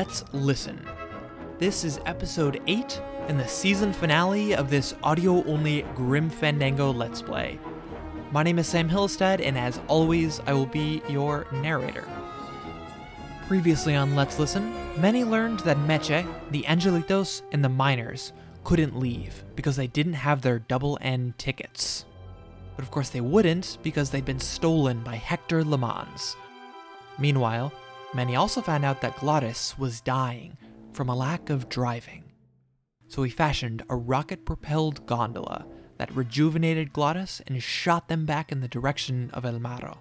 Let's Listen. This is episode 8 and the season finale of this audio only Grim Fandango Let's Play. My name is Sam Hillstead, and as always, I will be your narrator. Previously on Let's Listen, Manny learned that Meche, the Angelitos, and the miners couldn't leave because they didn't have their double N tickets. But of course, they wouldn't because they'd been stolen by Hector LeMans. Meanwhile, Manny also found out that Glottis was dying from a lack of driving. So he fashioned a rocket propelled gondola that rejuvenated Glottis and shot them back in the direction of El Marrow.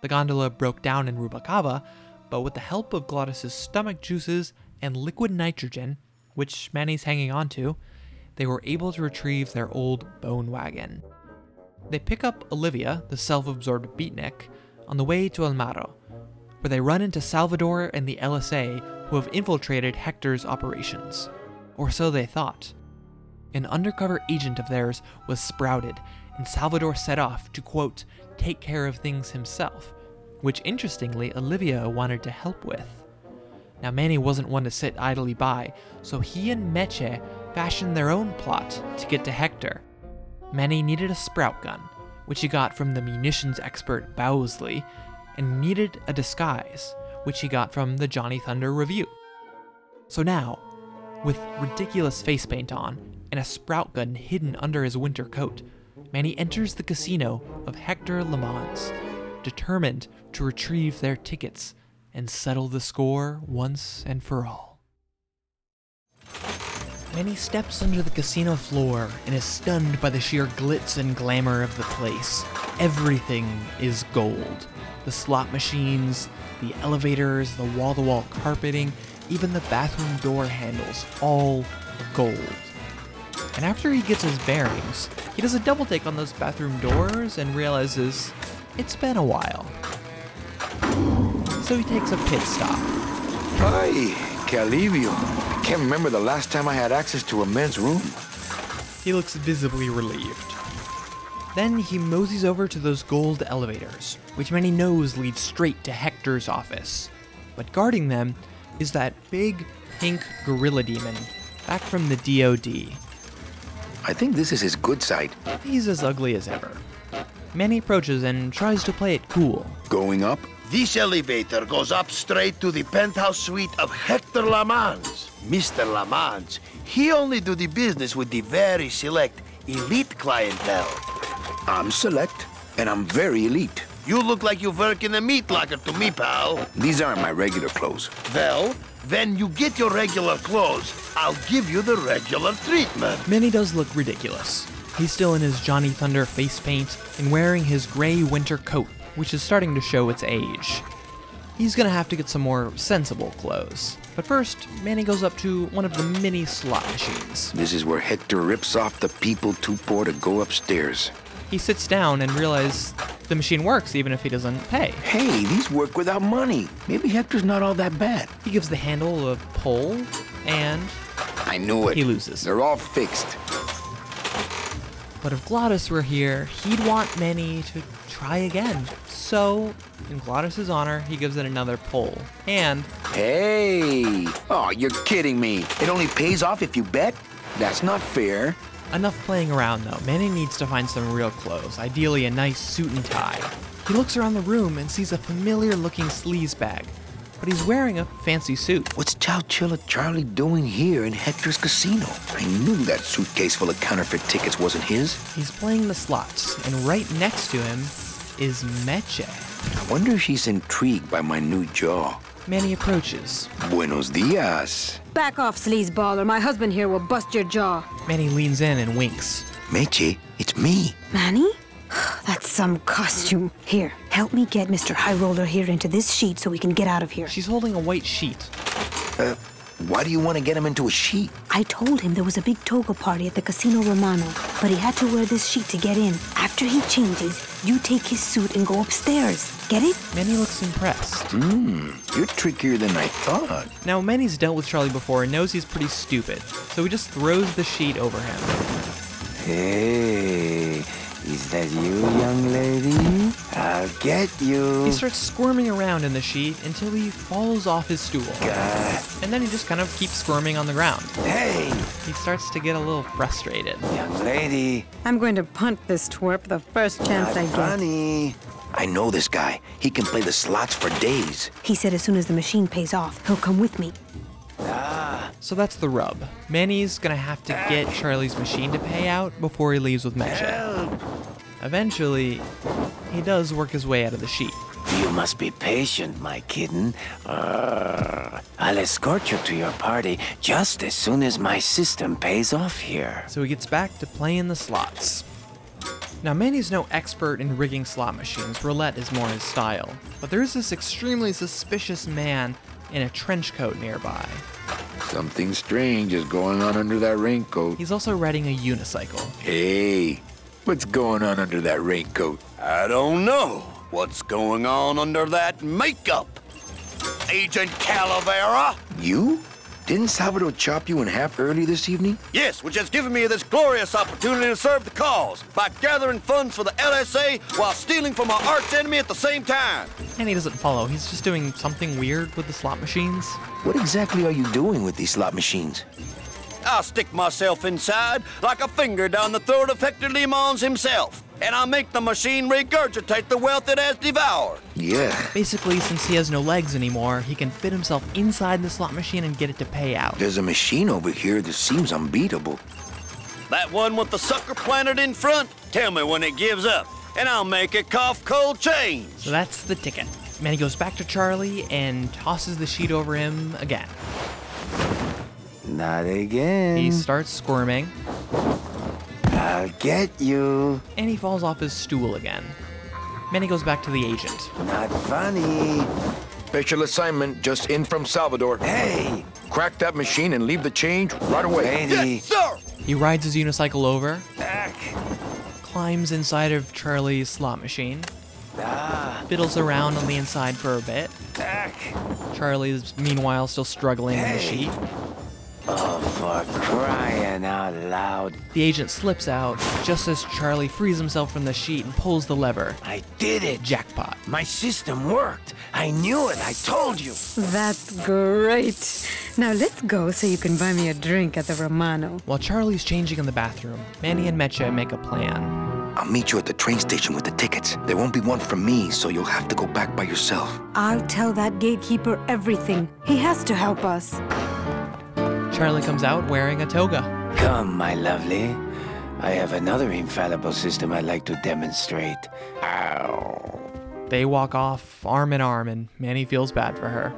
The gondola broke down in Rubacava, but with the help of Glottis's stomach juices and liquid nitrogen, which Manny's hanging onto, they were able to retrieve their old bone wagon. They pick up Olivia, the self absorbed beatnik, on the way to El Marrow, where they run into Salvador and the LSA who have infiltrated Hector's operations. Or so they thought. An undercover agent of theirs was sprouted, and Salvador set off to, quote, take care of things himself, which interestingly Olivia wanted to help with. Now, Manny wasn't one to sit idly by, so he and Meche fashioned their own plot to get to Hector. Manny needed a sprout gun, which he got from the munitions expert Bowsley, and needed a disguise, which he got from the Johnny Thunder review. So now, with ridiculous face paint on and a sprout gun hidden under his winter coat, Manny enters the casino of Hector LeMans, determined to retrieve their tickets and settle the score once and for all. Manny steps under the casino floor and is stunned by the sheer glitz and glamour of the place. Everything is gold the slot machines, the elevators, the wall to wall carpeting, even the bathroom door handles, all gold. And after he gets his bearings, he does a double take on those bathroom doors and realizes it's been a while. So he takes a pit stop. Hi, que alivio. I can't remember the last time I had access to a men's room. He looks visibly relieved. Then he moseys over to those gold elevators, which Manny knows lead straight to Hector's office. But guarding them is that big pink gorilla demon back from the DoD. I think this is his good side. He's as ugly as ever. Manny approaches and tries to play it cool. Going up? This elevator goes up straight to the penthouse suite of Hector LeMans. Mr. LeMans, he only do the business with the very select elite clientele. I'm select, and I'm very elite. You look like you work in a meat locker to me, pal. These aren't my regular clothes. Well, when you get your regular clothes, I'll give you the regular treatment. Manny does look ridiculous. He's still in his Johnny Thunder face paint and wearing his gray winter coat, which is starting to show its age. He's gonna have to get some more sensible clothes. But first, Manny goes up to one of the mini slot machines. This is where Hector rips off the people too poor to go upstairs. He sits down and realizes the machine works even if he doesn't pay. Hey, these work without money. Maybe Hector's not all that bad. He gives the handle a pull, and I knew it. He loses. They're all fixed. But if Glottis were here, he'd want Manny to try again. So, in Glottis's honor, he gives it another pull. And Hey! Oh, you're kidding me. It only pays off if you bet? That's not fair. Enough playing around though. Manny needs to find some real clothes, ideally a nice suit and tie. He looks around the room and sees a familiar looking sleaze bag, but he's wearing a fancy suit. What's Chowchilla Charlie doing here in Hector's casino? I knew that suitcase full of counterfeit tickets wasn't his. He's playing the slots, and right next to him is Meche. I wonder if she's intrigued by my new jaw. Manny approaches. Buenos dias. Back off, sleazeball, or my husband here will bust your jaw. Manny leans in and winks. Meche, it's me. Manny? That's some costume. Here, help me get Mr. High Roller here into this sheet so we can get out of here. She's holding a white sheet. Uh, why do you want to get him into a sheet? I told him there was a big toga party at the Casino Romano, but he had to wear this sheet to get in. After he changes, you take his suit and go upstairs. Get it? Manny looks impressed. Hmm, you're trickier than I thought. Now, Manny's dealt with Charlie before and knows he's pretty stupid, so he just throws the sheet over him. Hey, is that you, young lady? I'll get you. He starts squirming around in the sheet until he falls off his stool. And then he just kind of keeps squirming on the ground. Hey, He starts to get a little frustrated. young lady. I'm going to punt this twerp the first chance Not I get. funny. I know this guy. He can play the slots for days. He said as soon as the machine pays off, he'll come with me. Ah. So that's the rub. Manny's gonna have to get Charlie's machine to pay out before he leaves with Meche. Eventually, he does work his way out of the sheet. You must be patient, my kitten. Uh, I'll escort you to your party just as soon as my system pays off here. So he gets back to playing the slots. Now, Manny's no expert in rigging slot machines, roulette is more his style. But there is this extremely suspicious man in a trench coat nearby. Something strange is going on under that raincoat. He's also riding a unicycle. Hey, what's going on under that raincoat? I don't know what's going on under that makeup. Agent Calavera? You? Didn't Salvador chop you in half early this evening? Yes, which has given me this glorious opportunity to serve the cause by gathering funds for the LSA while stealing from our arch enemy at the same time. And he doesn't follow, he's just doing something weird with the slot machines. What exactly are you doing with these slot machines? I'll stick myself inside like a finger down the throat of Hector LeMans himself, and I'll make the machine regurgitate the wealth it has devoured. Yeah. Basically, since he has no legs anymore, he can fit himself inside the slot machine and get it to pay out. There's a machine over here that seems unbeatable. That one with the sucker planted in front? Tell me when it gives up, and I'll make it cough cold change. So that's the ticket. Manny goes back to Charlie and tosses the sheet over him again. Not again. He starts squirming, I'll get you. and he falls off his stool again. Manny goes back to the agent. Not funny. Special assignment just in from Salvador. Hey, Crack that machine and leave the change right away. lady. Yes, sir! He rides his unicycle over, Back. climbs inside of Charlie's slot machine, Ah, fiddles around on the inside for a bit. back. Charlie's meanwhile still struggling in the Hey. sheet. Oh, for crying out loud. The agent slips out just as Charlie frees himself from the sheet and pulls the lever. I did it. Jackpot. My system worked. I knew it. I told you. That's great. Now let's go so you can buy me a drink at the Romano. While Charlie's changing in the bathroom, Manny and Meche make a plan. I'll meet you at the train station with the tickets. There won't be one for me, so you'll have to go back by yourself. I'll tell that gatekeeper everything. He has to help us. Charlie comes out wearing a toga. Come, my lovely. I have another infallible system I'd like to demonstrate. Ow. They walk off arm in arm, and Manny feels bad for her.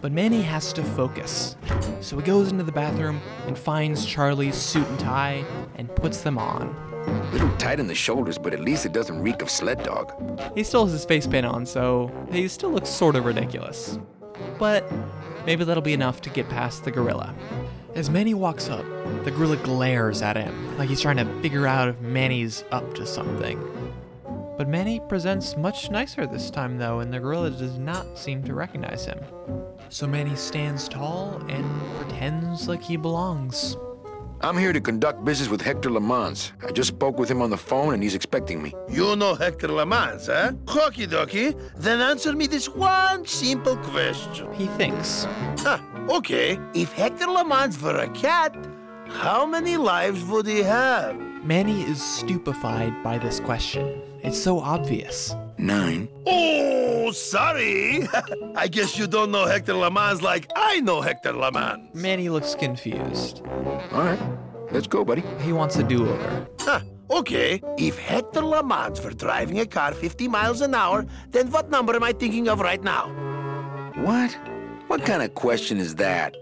But Manny has to focus. So he goes into the bathroom and finds Charlie's suit and tie and puts them on. A Little tight in the shoulders, but at least it doesn't reek of sled dog. He still has his face paint on, so he still looks sort of ridiculous. But maybe that'll be enough to get past the gorilla. As Manny walks up, the gorilla glares at him like he's trying to figure out if Manny's up to something. But Manny presents much nicer this time, though, and the gorilla does not seem to recognize him. So Manny stands tall and pretends like he belongs. I'm here to conduct business with Hector LeMans. I just spoke with him on the phone and he's expecting me. You know Hector LeMans, eh? huh? Okie dokie. Then answer me this one simple question. He thinks. Huh, okay. If Hector LeMans were a cat, how many lives would he have? Manny is stupefied by this question. It's so obvious. Nine. Oh, sorry. I guess you don't know Hector LeMans like I know Hector LeMans. Manny looks confused. All right. Let's go, buddy. He wants a do over. Huh, okay. If Hector LeMans were driving a car 50 miles an hour, then what number am I thinking of right now? What? What kind of question is that?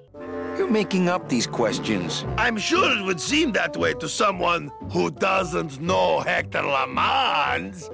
You're making up these questions. I'm sure it would seem that way to someone who doesn't know Hector LeMans.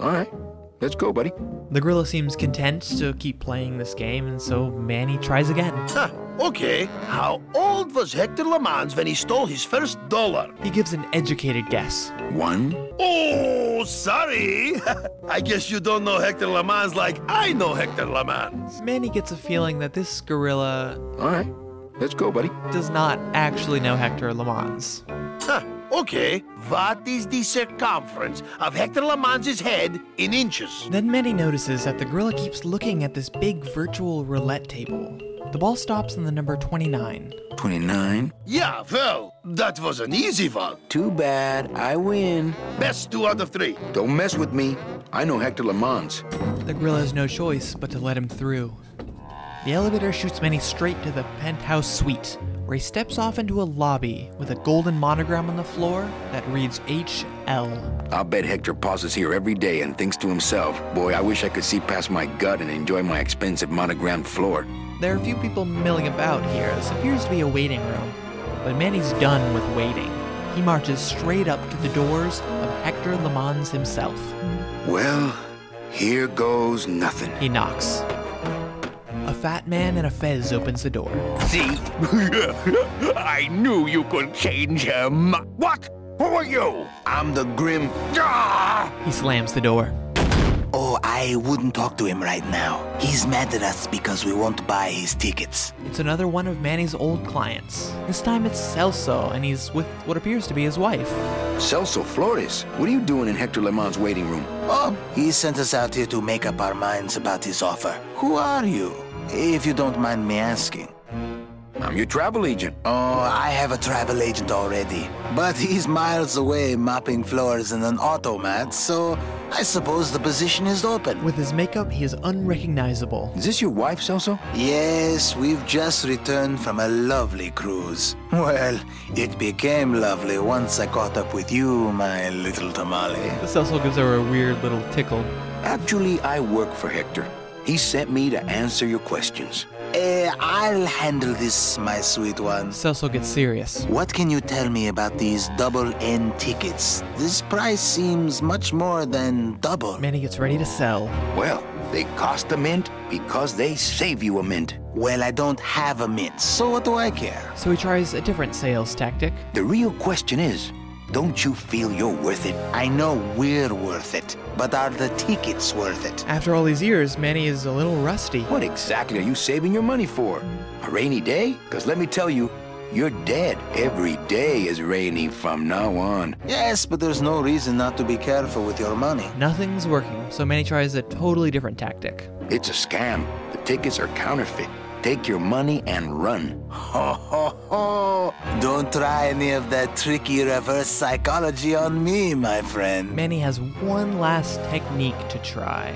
All right. Let's go, buddy. The gorilla seems content to keep playing this game, and so Manny tries again. Huh, okay. How old was Hector LeMans when he stole his first dollar? He gives an educated guess. One. Oh, sorry. I guess you don't know Hector LeMans like I know Hector LeMans. Manny gets a feeling that this gorilla All right. Let's go, buddy. does not actually know Hector LeMans. Huh, Okay, what is the circumference of Hector LeMans' head in inches? Then Manny notices that the gorilla keeps looking at this big virtual roulette table. The ball stops on the number 29. 29. Yeah, well, that was an easy one. Too bad. I win. Best two out of three. Don't mess with me. I know Hector LeMans. The gorilla has no choice but to let him through. The elevator shoots Manny straight to the penthouse suite, where he steps off into a lobby with a golden monogram on the floor that reads HL. I'll bet Hector pauses here every day and thinks to himself, boy, I wish I could see past my gut and enjoy my expensive monogrammed floor. There are a few people milling about here. This appears to be a waiting room, but Manny's done with waiting. He marches straight up to the doors of Hector LeMans himself. Well, here goes nothing. He knocks. A fat man in a fez opens the door. See? I knew you could change him. What? Who are you? I'm the Grim. Ah! He slams the door. Oh, I wouldn't talk to him right now. He's mad at us because we won't buy his tickets. It's another one of Manny's old clients. This time it's Celso, and he's with what appears to be his wife. Celso Flores, what are you doing in Hector LeMans' waiting room? Oh, he sent us out here to make up our minds about his offer. Who are you? If you don't mind me asking. I'm your travel agent. Oh, I have a travel agent already. But he's miles away mopping floors in an automat, so I suppose the position is open. With his makeup, he is unrecognizable. Is this your wife, Celso? Yes, we've just returned from a lovely cruise. Well, it became lovely once I caught up with you, my little tamale. Celso gives her a weird little tickle. Actually, I work for Hector. He sent me to answer your questions. Eh, I'll handle this, my sweet one. Celso gets serious. What can you tell me about these double N tickets? This price seems much more than double. Manny gets ready to sell. Well, they cost a mint because they save you a mint. Well, I don't have a mint, so what do I care? So he tries a different sales tactic. The real question is, don't you feel you're worth it? I know we're worth it, but are the tickets worth it? After all these years, Manny is a little rusty. What exactly are you saving your money for? A rainy day? Because let me tell you, you're dead. Every day is rainy from now on. Yes, but there's no reason not to be careful with your money. Nothing's working, so Manny tries a totally different tactic. It's a scam. The tickets are counterfeit. Take your money and run. Ho ho ho! Don't try any of that tricky reverse psychology on me, my friend. Manny has one last technique to try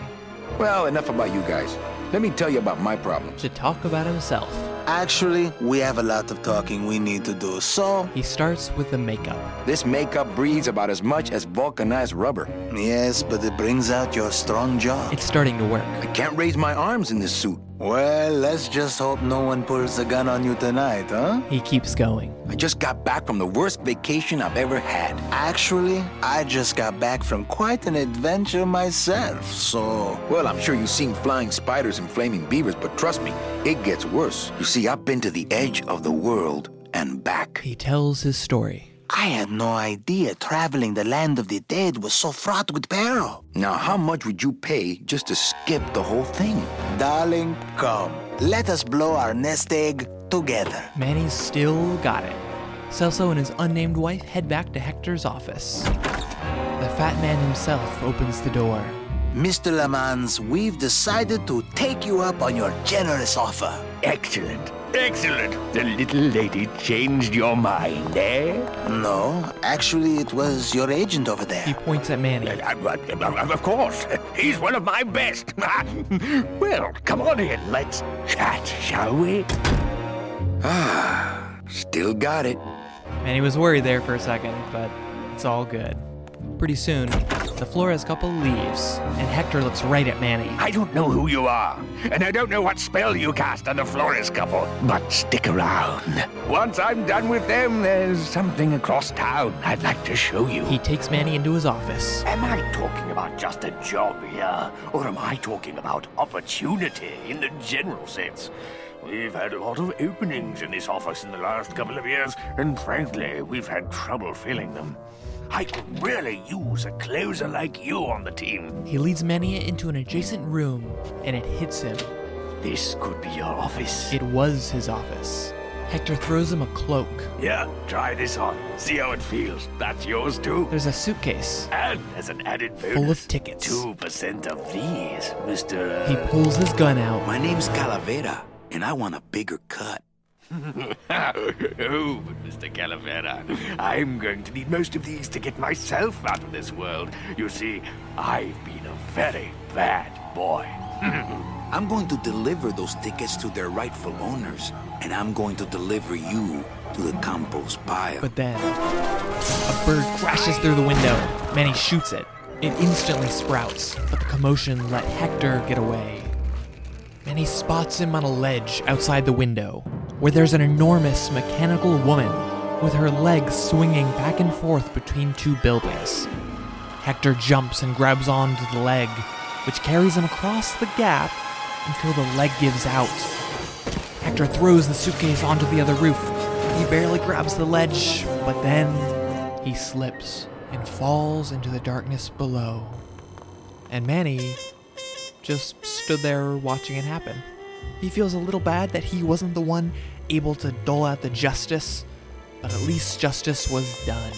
Well, enough about you guys. Let me tell you about my problems. to talk about himself. Actually, we have a lot of talking we need to do, so He starts with the makeup. This makeup breathes about as much as vulcanized rubber. yes, but it brings out your strong jaw. It's starting to work. I can't raise my arms in this suit. Well, let's just hope no one pulls a gun on you tonight, huh? He keeps going. I just got back from the worst vacation I've ever had. Actually, I just got back from quite an adventure myself, so. Well, I'm sure you've seen flying spiders and flaming beavers, but trust me, it gets worse. You see, I've been to the edge of the world and back. He tells his story. I had no idea traveling the land of the dead was so fraught with peril. Now, how much would you pay just to skip the whole thing? Darling, come. Let us blow our nest egg together. Manny's still got it. Celso and his unnamed wife head back to Hector's office. The fat man himself opens the door. Mr. LeMans, we've decided to take you up on your generous offer. Excellent. Excellent. The little lady changed your mind, eh? No, actually, it was your agent over there. He points at Manny. Uh, uh, Of course. He's one of my best. well, come on in. Let's chat, shall we? Ah, still got it. Manny was worried there for a second, but it's all good. Pretty soon, the Flores couple leaves, and Hector looks right at Manny. I don't know who you are, and I don't know what spell you cast on the Flores couple, but stick around. Once I'm done with them, there's something across town I'd like to show you. He takes Manny into his office. Am I talking about just a job here, or am I talking about opportunity in the general sense? We've had a lot of openings in this office in the last couple of years, and frankly, we've had trouble filling them. I could really use a closer like you on the team. He leads Manny into an adjacent room, and it hits him. This could be your office. It was his office. Hector throws him a cloak. Yeah, try this on. See how it feels. That's yours too. There's a suitcase. And as an added bonus, Full of tickets. 2% of these, Mr. He pulls his gun out. My name's Calavera, and I want a bigger cut. Oh, but Mr. Calavera, I'm going to need most of these to get myself out of this world. You see, I've been a very bad boy. I'm going to deliver those tickets to their rightful owners, and I'm going to deliver you to the compost pile. But then, a bird crashes through the window. Manny shoots it. It instantly sprouts, but the commotion let Hector get away. Manny spots him on a ledge outside the window, where there's an enormous mechanical woman with her legs swinging back and forth between two buildings. Hector jumps and grabs onto the leg, which carries him across the gap until the leg gives out. Hector throws the suitcase onto the other roof. He barely grabs the ledge, but then he slips and falls into the darkness below. And Manny just stood there watching it happen. He feels a little bad that he wasn't the one able to dole out the justice, but at least justice was done.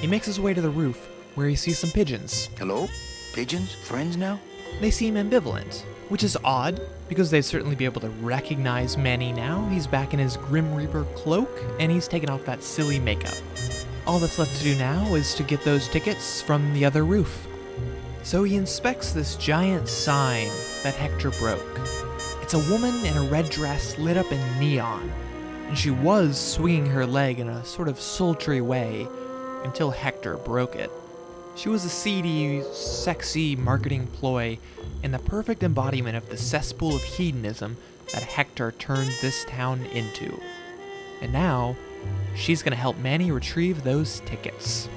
He makes his way to the roof, where he sees some pigeons. Hello? Pigeons? Friends now? They seem ambivalent, which is odd, because they'd certainly be able to recognize Manny now. He's back in his Grim Reaper cloak, and he's taken off that silly makeup. All that's left to do now is to get those tickets from the other roof. So he inspects this giant sign that Hector broke. It's a woman in a red dress lit up in neon, and she was swinging her leg in a sort of sultry way until Hector broke it. She was a seedy, sexy marketing ploy and the perfect embodiment of the cesspool of hedonism that Hector turned this town into. And now, she's gonna help Manny retrieve those tickets.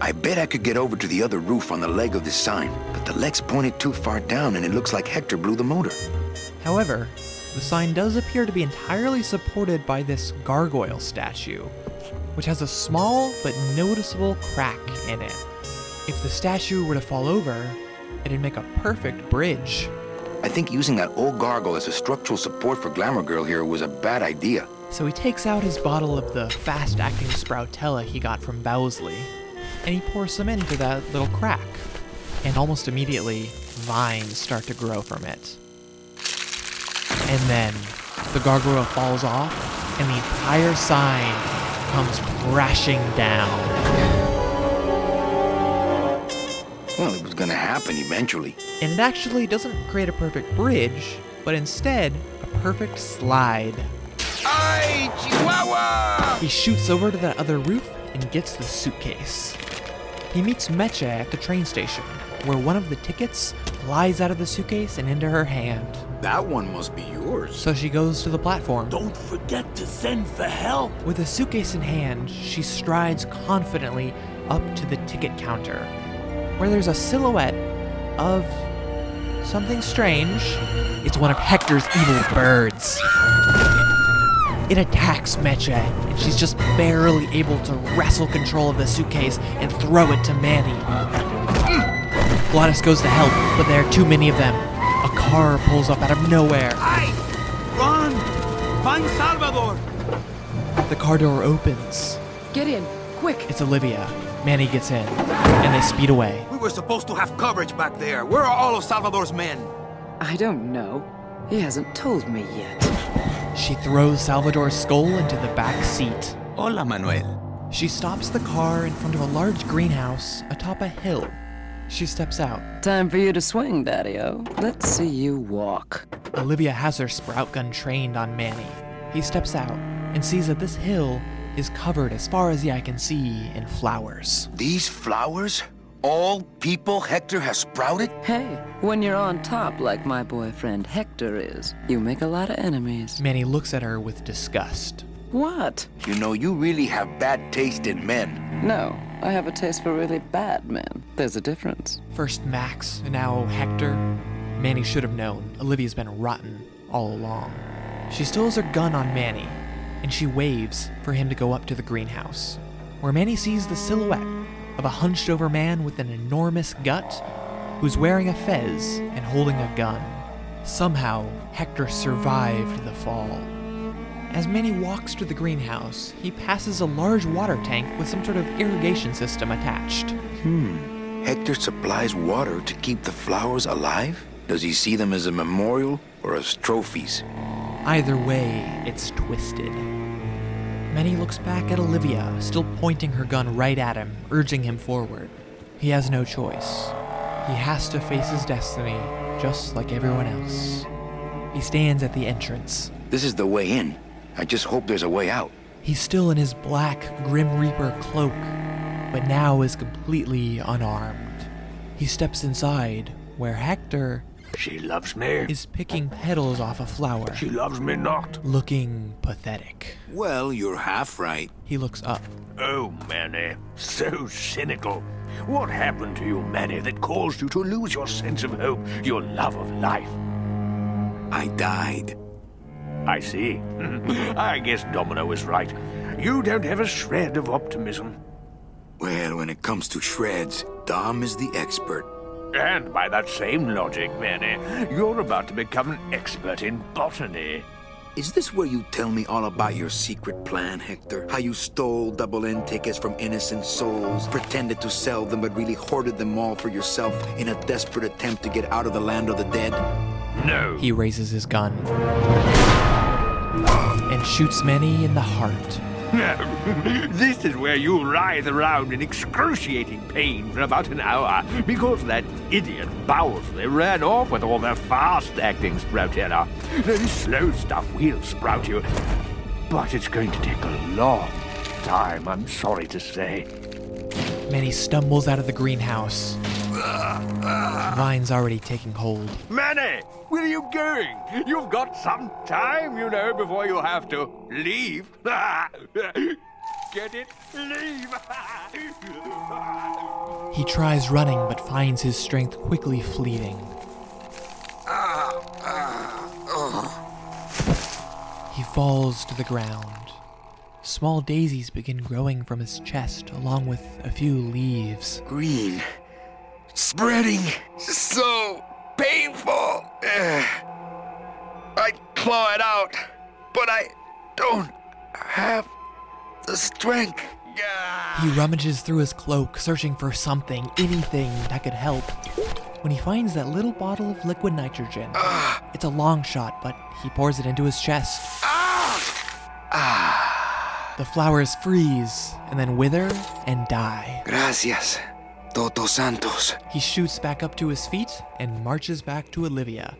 I bet I could get over to the other roof on the leg of this sign, but the leg's pointed too far down and it looks like Hector blew the motor. However, the sign does appear to be entirely supported by this gargoyle statue, which has a small but noticeable crack in it. If the statue were to fall over, it'd make a perfect bridge. I think using that old gargoyle as a structural support for Glamour Girl here was a bad idea. So he takes out his bottle of the fast acting Sproutella he got from Bowsley, and he pours some into that little crack. And almost immediately, vines start to grow from it. And then the gargoyle falls off, and the entire sign comes crashing down. Well, it was gonna happen eventually. And it actually doesn't create a perfect bridge, but instead, a perfect slide. Ay, Chihuahua! He shoots over to that other roof and gets the suitcase. He meets Meche at the train station, where one of the tickets flies out of the suitcase and into her hand. That one must be yours. So she goes to the platform. Don't forget to send for help. With the suitcase in hand, she strides confidently up to the ticket counter, where there's a silhouette of something strange. It's one of Hector's evil birds. It attacks Meche, and she's just barely able to wrestle control of the suitcase and throw it to Manny. Mm. Glottis goes to help, but there are too many of them. A car pulls up out of nowhere. Hey! Run! Find Salvador! The car door opens. Get in, quick. It's Olivia. Manny gets in, and they speed away. We were supposed to have coverage back there. Where are all of Salvador's men? I don't know. He hasn't told me yet. She throws Salvador's skull into the back seat. Hola, Manuel. She stops the car in front of a large greenhouse atop a hill. She steps out. Time for you to swing, Daddy-O. Let's see you walk. Olivia has her sprout gun trained on Manny. He steps out and sees that this hill is covered as far as the eye can see in flowers. These flowers? All people Hector has sprouted? Hey, when you're on top like my boyfriend Hector is, you make a lot of enemies. Manny looks at her with disgust. What? You know, you really have bad taste in men. No, I have a taste for really bad men. There's a difference. First Max, and now Hector. Manny should have known. Olivia's been rotten all along. She still has her gun on Manny, and she waves for him to go up to the greenhouse, where Manny sees the silhouette of a hunched over man with an enormous gut who's wearing a fez and holding a gun. Somehow, Hector survived the fall. As Manny walks to the greenhouse, he passes a large water tank with some sort of irrigation system attached. Hmm. Hector supplies water to keep the flowers alive? Does he see them as a memorial or as trophies? Either way, it's twisted. Manny looks back at Olivia, still pointing her gun right at him, urging him forward. He has no choice. He has to face his destiny, just like everyone else. He stands at the entrance. This is the way in. I just hope there's a way out. He's still in his black Grim Reaper cloak, but now is completely unarmed. He steps inside, where Hector She loves me. is picking petals off a flower, She loves me not. looking pathetic. Well, you're half right. He looks up. Oh, Manny, so cynical. What happened to you, Manny, that caused you to lose your sense of hope, your love of life? I died. I see. I guess Domino is right. You don't have a shred of optimism. Well, when it comes to shreds, Dom is the expert. And by that same logic, Manny, you're about to become an expert in botany. Is this where you tell me all about your secret plan, Hector? How you stole double N tickets from innocent souls, pretended to sell them, but really hoarded them all for yourself in a desperate attempt to get out of the land of the dead? No. He raises his gun and shoots Manny in the heart. this is where you writhe around in excruciating pain for about an hour because that idiot Bowsley ran off with all the fast-acting Sproutella. This slow stuff will sprout you, but it's going to take a long time, I'm sorry to say. Manny stumbles out of the greenhouse. Vine's already taking hold. Manny, where are you going? You've got some time, you know, before you have to leave. Get it? Leave! He tries running but finds his strength quickly fleeting. He falls to the ground. Small daisies begin growing from his chest, along with a few leaves. Green. Spreading. So painful. Eh. I claw it out, but I don't have the strength. He rummages through his cloak, searching for something, anything that could help. When he finds that little bottle of liquid nitrogen, ah. it's a long shot, but he pours it into his chest. Ah. Ah. The flowers freeze and then wither and die. Gracias, Todos Santos. He shoots back up to his feet and marches back to Olivia,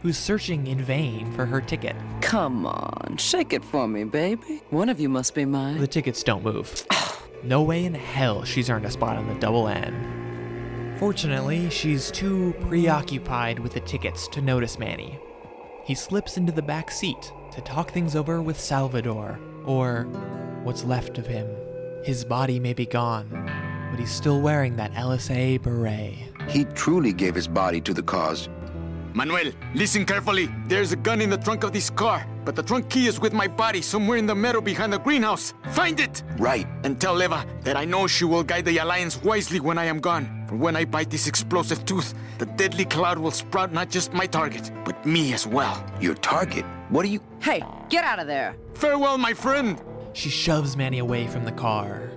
who's searching in vain for her ticket. Come on, shake it for me, baby. One of you must be mine. The tickets don't move. No way in hell she's earned a spot on the double N. Fortunately, she's too preoccupied with the tickets to notice Manny. He slips into the back seat to talk things over with Salvador, or what's left of him. His body may be gone, but he's still wearing that LSA beret. He truly gave his body to the cause. Manuel, listen carefully. There's a gun in the trunk of this car, but the trunk key is with my body somewhere in the meadow behind the greenhouse. Find it! Right. And tell Eva that I know she will guide the Alliance wisely when I am gone. For when I bite this explosive tooth, the deadly cloud will sprout not just my target, but me as well. Your target? What are you. Hey, get out of there. Farewell, my friend! She shoves Manny away from the car,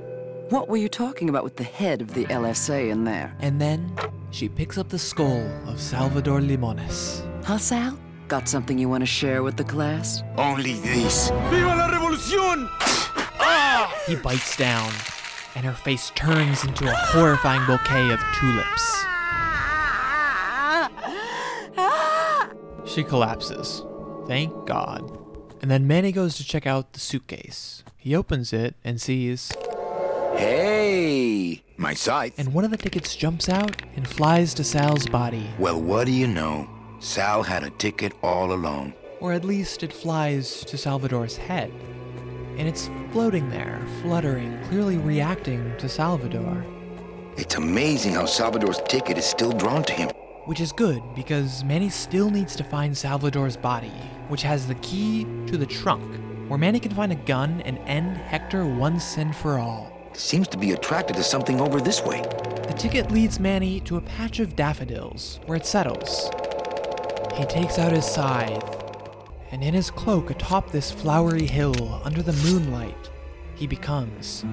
What were you talking about with the head of the LSA in there? and then she picks up the skull of Salvador Limones. Huh, Sal? Got something you want to share with the class? Only this. Viva la revolucion! ah! He bites down, and her face turns into a horrifying bouquet of tulips. She collapses. Thank God. And then Manny goes to check out the suitcase. He opens it and sees, Hey! My sight. and one of the tickets jumps out and flies to Sal's body. Well, what do you know? Sal had a ticket all along. Or at least it flies to Salvador's head. And it's floating there, fluttering, clearly reacting to Salvador. It's amazing how Salvador's ticket is still drawn to him. Which is good because Manny still needs to find Salvador's body, which has the key to the trunk, where Manny can find a gun and end Hector once and for all. Seems to be attracted to something over this way. The ticket leads Manny to a patch of daffodils where it settles. He takes out his scythe And in his cloak atop this flowery hill under the moonlight, he becomes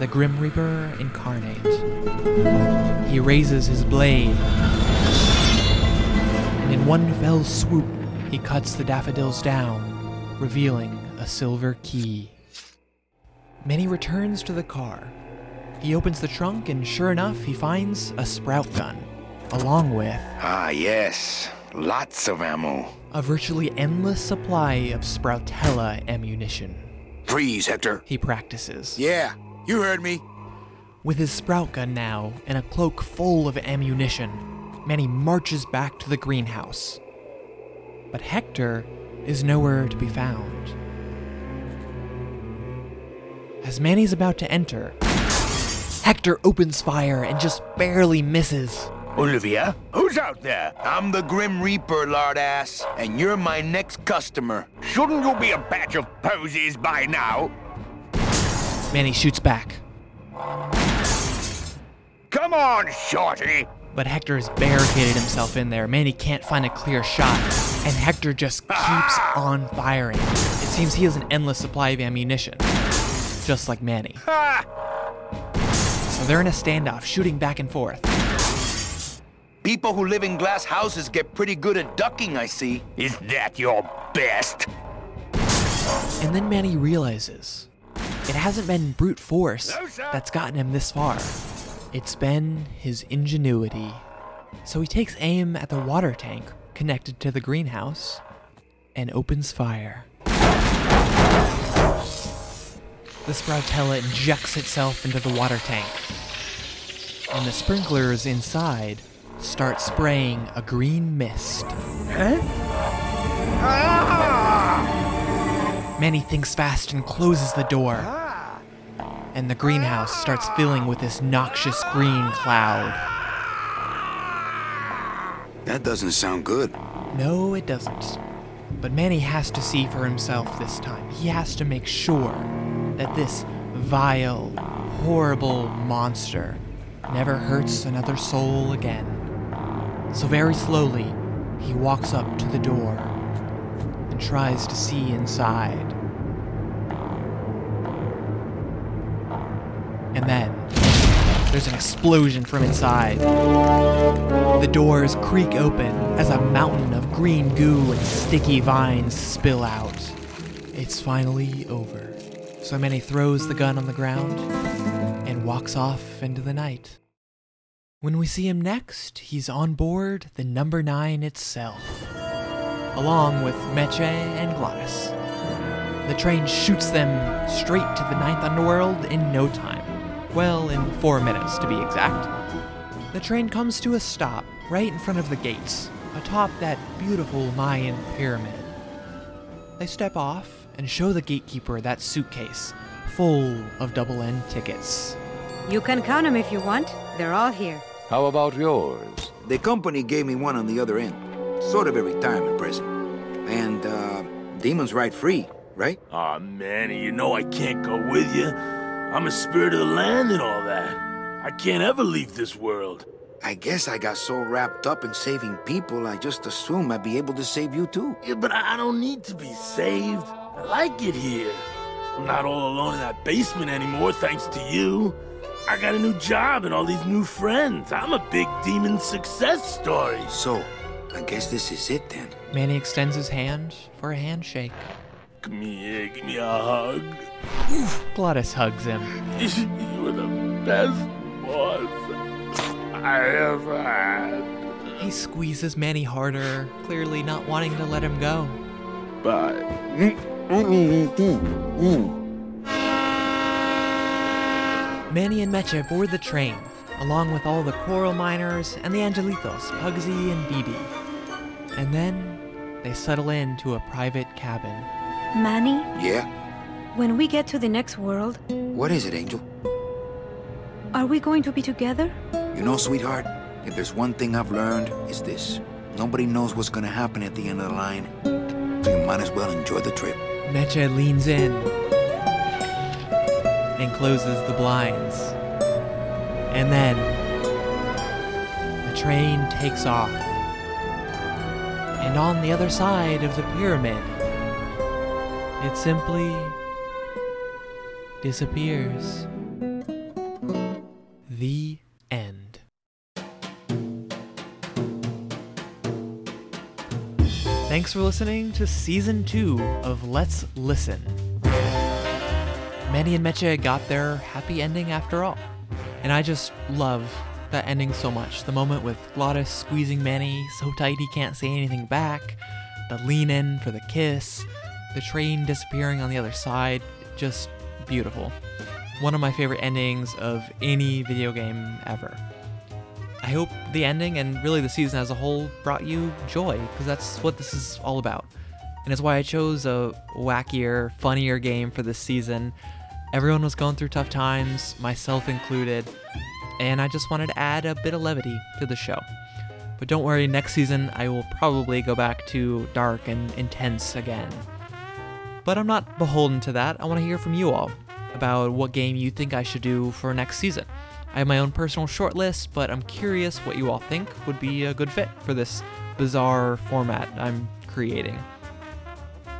the Grim Reaper incarnate. He raises his blade, and in one fell swoop, he cuts the daffodils down, revealing a silver key. Manny returns to the car. He opens the trunk, and sure enough, he finds a sprout gun, along with Ah, yes. Lots of ammo. a virtually endless supply of Sproutella ammunition. Freeze, Hector. He practices. Yeah, you heard me. With his sprout gun now and a cloak full of ammunition, Manny marches back to the greenhouse. But Hector is nowhere to be found. As Manny's about to enter, Hector opens fire and just barely misses. Olivia, who's out there? I'm the Grim Reaper, lard ass, and you're my next customer. Shouldn't you be a batch of posies by now? Manny shoots back, Come on, Shorty! but Hector has barricaded himself in there. Manny can't find a clear shot, and Hector just keeps ah. on firing. It seems he has an endless supply of ammunition, just like Manny. So they're in a standoff, shooting back and forth. People who live in glass houses get pretty good at ducking, I see. Is that your best? And then Manny realizes it hasn't been brute force that's gotten him this far. It's been his ingenuity. So he takes aim at the water tank connected to the greenhouse and opens fire. The Sproutella injects itself into the water tank, and the sprinklers inside start spraying a green mist. Huh? Ah! Manny thinks fast and closes the door. Ah! And the greenhouse starts filling with this noxious green cloud. That doesn't sound good. No, it doesn't. But Manny has to see for himself this time. He has to make sure that this vile, horrible monster never hurts another soul again. So, very slowly, he walks up to the door and tries to see inside. And then, there's an explosion from inside. The doors creak open as a mountain of green goo and sticky vines spill out. It's finally over. So Manny throws the gun on the ground and walks off into the night. When we see him next, he's on board the number nine itself, along with Meche and Glottis. The train shoots them straight to the ninth underworld in no time. Well, in four minutes to be exact. The train comes to a stop right in front of the gates, atop that beautiful Mayan pyramid. They step off and show the gatekeeper that suitcase full of double N tickets. You can count them if you want. They're all here. How about yours? The company gave me one on the other end. Sort of a retirement present. And, uh, demons ride free, right? Aw, Manny, you know I can't go with you. I'm a spirit of the land and all that. I can't ever leave this world. I guess I got so wrapped up in saving people, I just assumed I'd be able to save you too. Yeah, but I I don't need to be saved. I like it here. I'm not all alone in that basement anymore, thanks to you. I got a new job and all these new friends. I'm a big demon success story. So, I guess this is it then. Manny extends his hand for a handshake. Come here, give me a hug. Glottis hugs him. you were the best boss I ever had. He squeezes Manny harder, clearly not wanting to let him go. Bye. Manny and Meche board the train, along with all the coral miners and the Angelitos, Pugsy and Bibi. And then they settle into a private cabin. Manny, Yeah? when we get to the next world, What is it, Angel? are we going to be together? You know, sweetheart, if there's one thing I've learned, it's this. Nobody knows what's gonna happen at the end of the line. So you might as well enjoy the trip. Meche leans in and closes the blinds. And then the train takes off. And on the other side of the pyramid, it simply disappears. Thanks for listening to season two of Let's Listen. Manny and Meche got their happy ending after all. And I just love that ending so much. The moment with Glottis squeezing Manny so tight he can't say anything back, the lean in for the kiss, the train disappearing on the other side, just beautiful. One of my favorite endings of any video game ever. I hope the ending and really the season as a whole brought you joy, because that's what this is all about. And it's why I chose a wackier, funnier game for this season. Everyone was going through tough times, myself included, and I just wanted to add a bit of levity to the show. But don't worry, next season I will probably go back to dark and intense again. But I'm not beholden to that. I want to hear from you all about what game you think I should do for next season. I have my own personal shortlist, but I'm curious what you all think would be a good fit for this bizarre format I'm creating.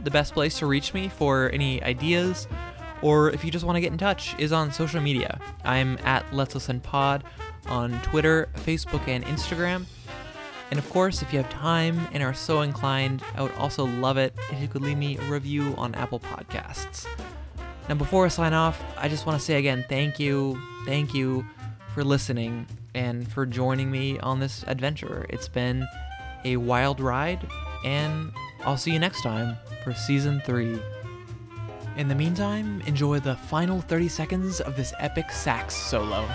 The best place to reach me for any ideas, or if you just want to get in touch, is on social media. I'm at Let's Listen Pod on Twitter, Facebook, and Instagram. And of course, if you have time and are so inclined, I would also love it if you could leave me a review on Apple Podcasts. Now, before I sign off, I just want to say again thank you, thank you for listening and for joining me on this adventure. It's been a wild ride, and I'll see you next time for season 3. In the meantime, enjoy the final 30 seconds of this epic sax solo.